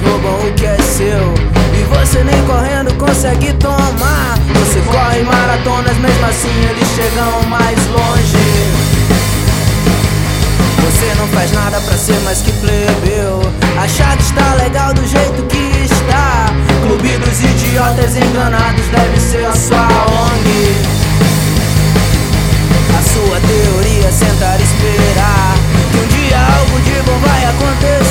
roubam o que é seu. E você nem correndo consegue tomar. Você corre maratonas, mesmo assim eles chegam mais longe. Você não faz nada pra ser mais que plebeu. Achar que está legal do jeito que está. Clube dos idiotas enganados deve ser a sua ONG. A sua teoria é sentar e esperar Que um dia algo de bom vai acontecer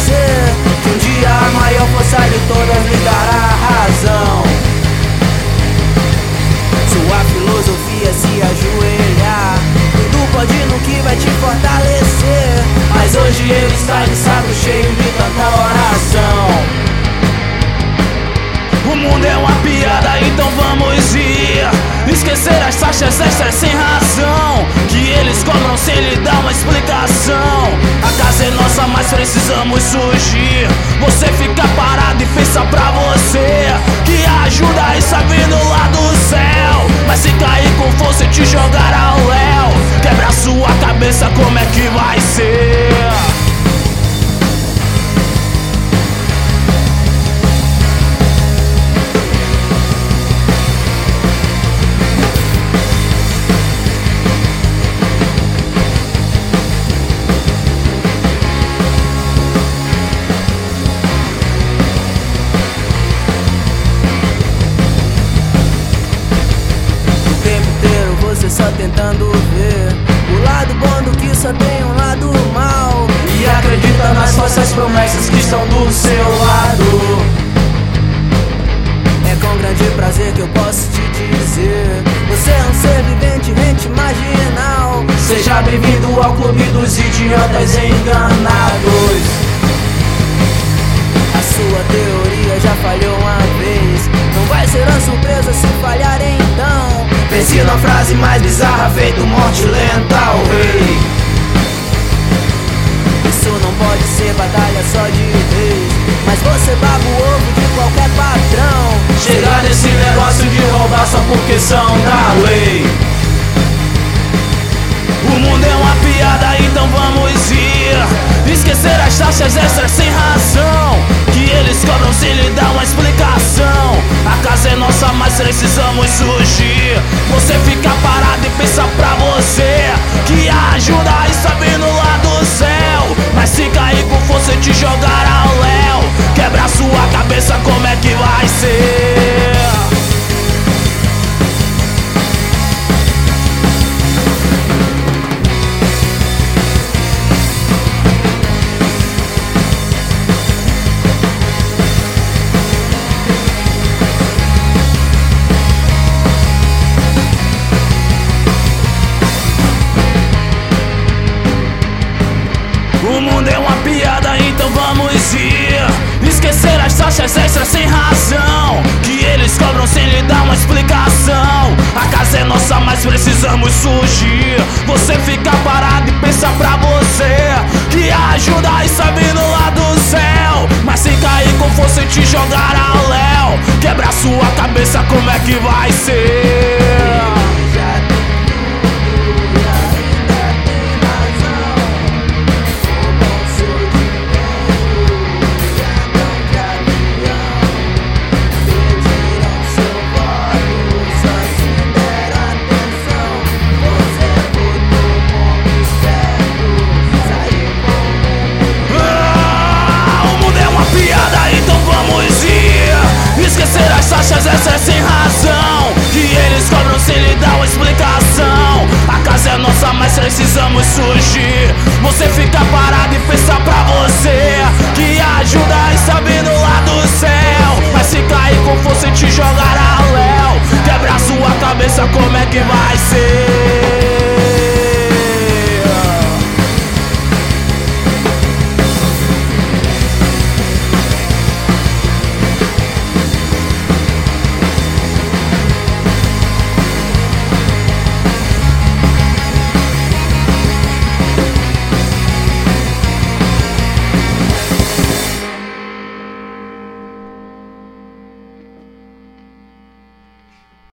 hoje ele está de saco cheio de tanta oração o mundo é uma piada, então vamos ir. Esquecer as taxas extras sem razão. Que eles cobram sem lhe dar uma explicação. A casa é nossa, mas precisamos surgir. Você fica Seja bem-vindo ao clube dos idiotas enganados. A sua teoria já falhou uma vez. Não vai ser uma surpresa se falhar então. Pense na frase mais bizarra, feito morte lenta ao rei. Isso não pode ser batalha só de vez. Mas você baba o ovo de qualquer patrão. Chegar nesse negócio de roubar só porque são da lei. Esquecer as taxas extras sem razão. Que eles cobram sem lhe dar uma explicação. A casa é nossa, mas precisamos surgir. Você fica parado e pensa pra você Que a ajuda está vindo lá do céu Mas se cair com força te jogar ao léu taxas extras sem razão Que eles cobram sem lhe dar uma explicação. A casa é nossa, mas precisamos surgir. Você fica parado e pensa pra você Que a ajuda está vindo lá do céu. Mas se cair com força te jogar ao léu. Quebra sua cabeça, como é que vai ser? achas essa é sem razão. Que eles cobram sem lhe dar uma explicação. A casa é nossa, mas precisamos surgir. Você fica parado e pensa pra você Que ajuda e sabe no lado do céu. Mas se cair com força te jogar a